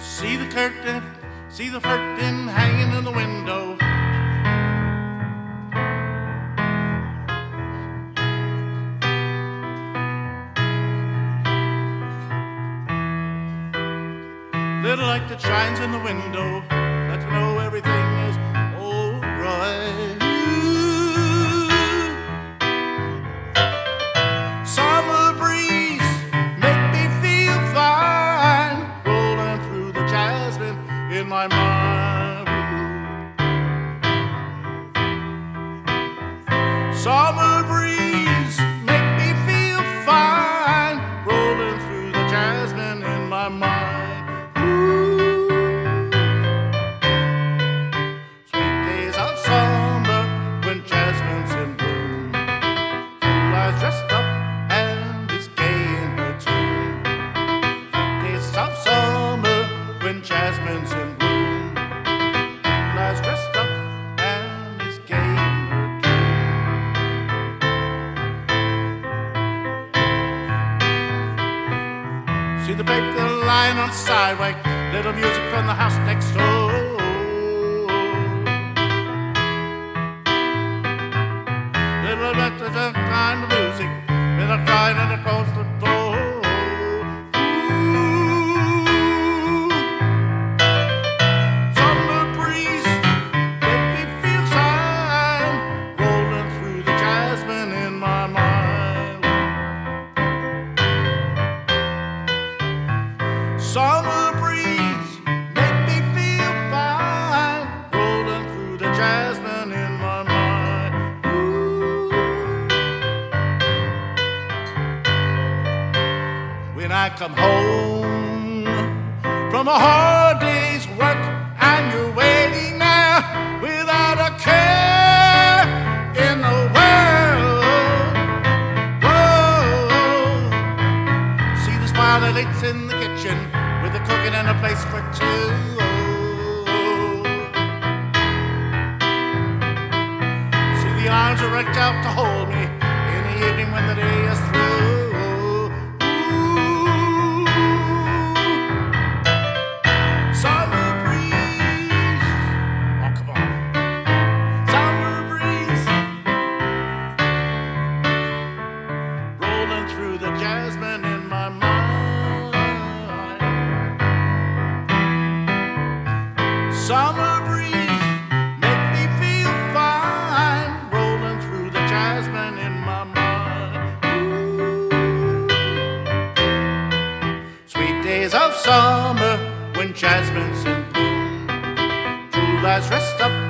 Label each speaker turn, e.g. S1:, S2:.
S1: See the curtain, see the curtain hanging in the window. Little light that shines in the window lets me know everything the jasmine in my mind. Summer breeze make me feel fine, rolling through the jasmine in my mind. See the baker lying on the sidewalk, little music from the house next door. Little bit of of music, with a crying and across the door. Summer breeze make me feel fine, rolling through the jasmine in my mind. Ooh. When I come home from a hard day's work and you're waiting there without a care in the world. Whoa. See the smile that in the kitchen with the cooking and a place for two. See the arms that reach out to hold me in the evening when the day is through. Oh, through the jasmine in my mind. Summer breeze make me feel fine, rolling through the jasmine in my mind. Ooh. Sweet days of summer when jasmine's in bloom, true lies dressed up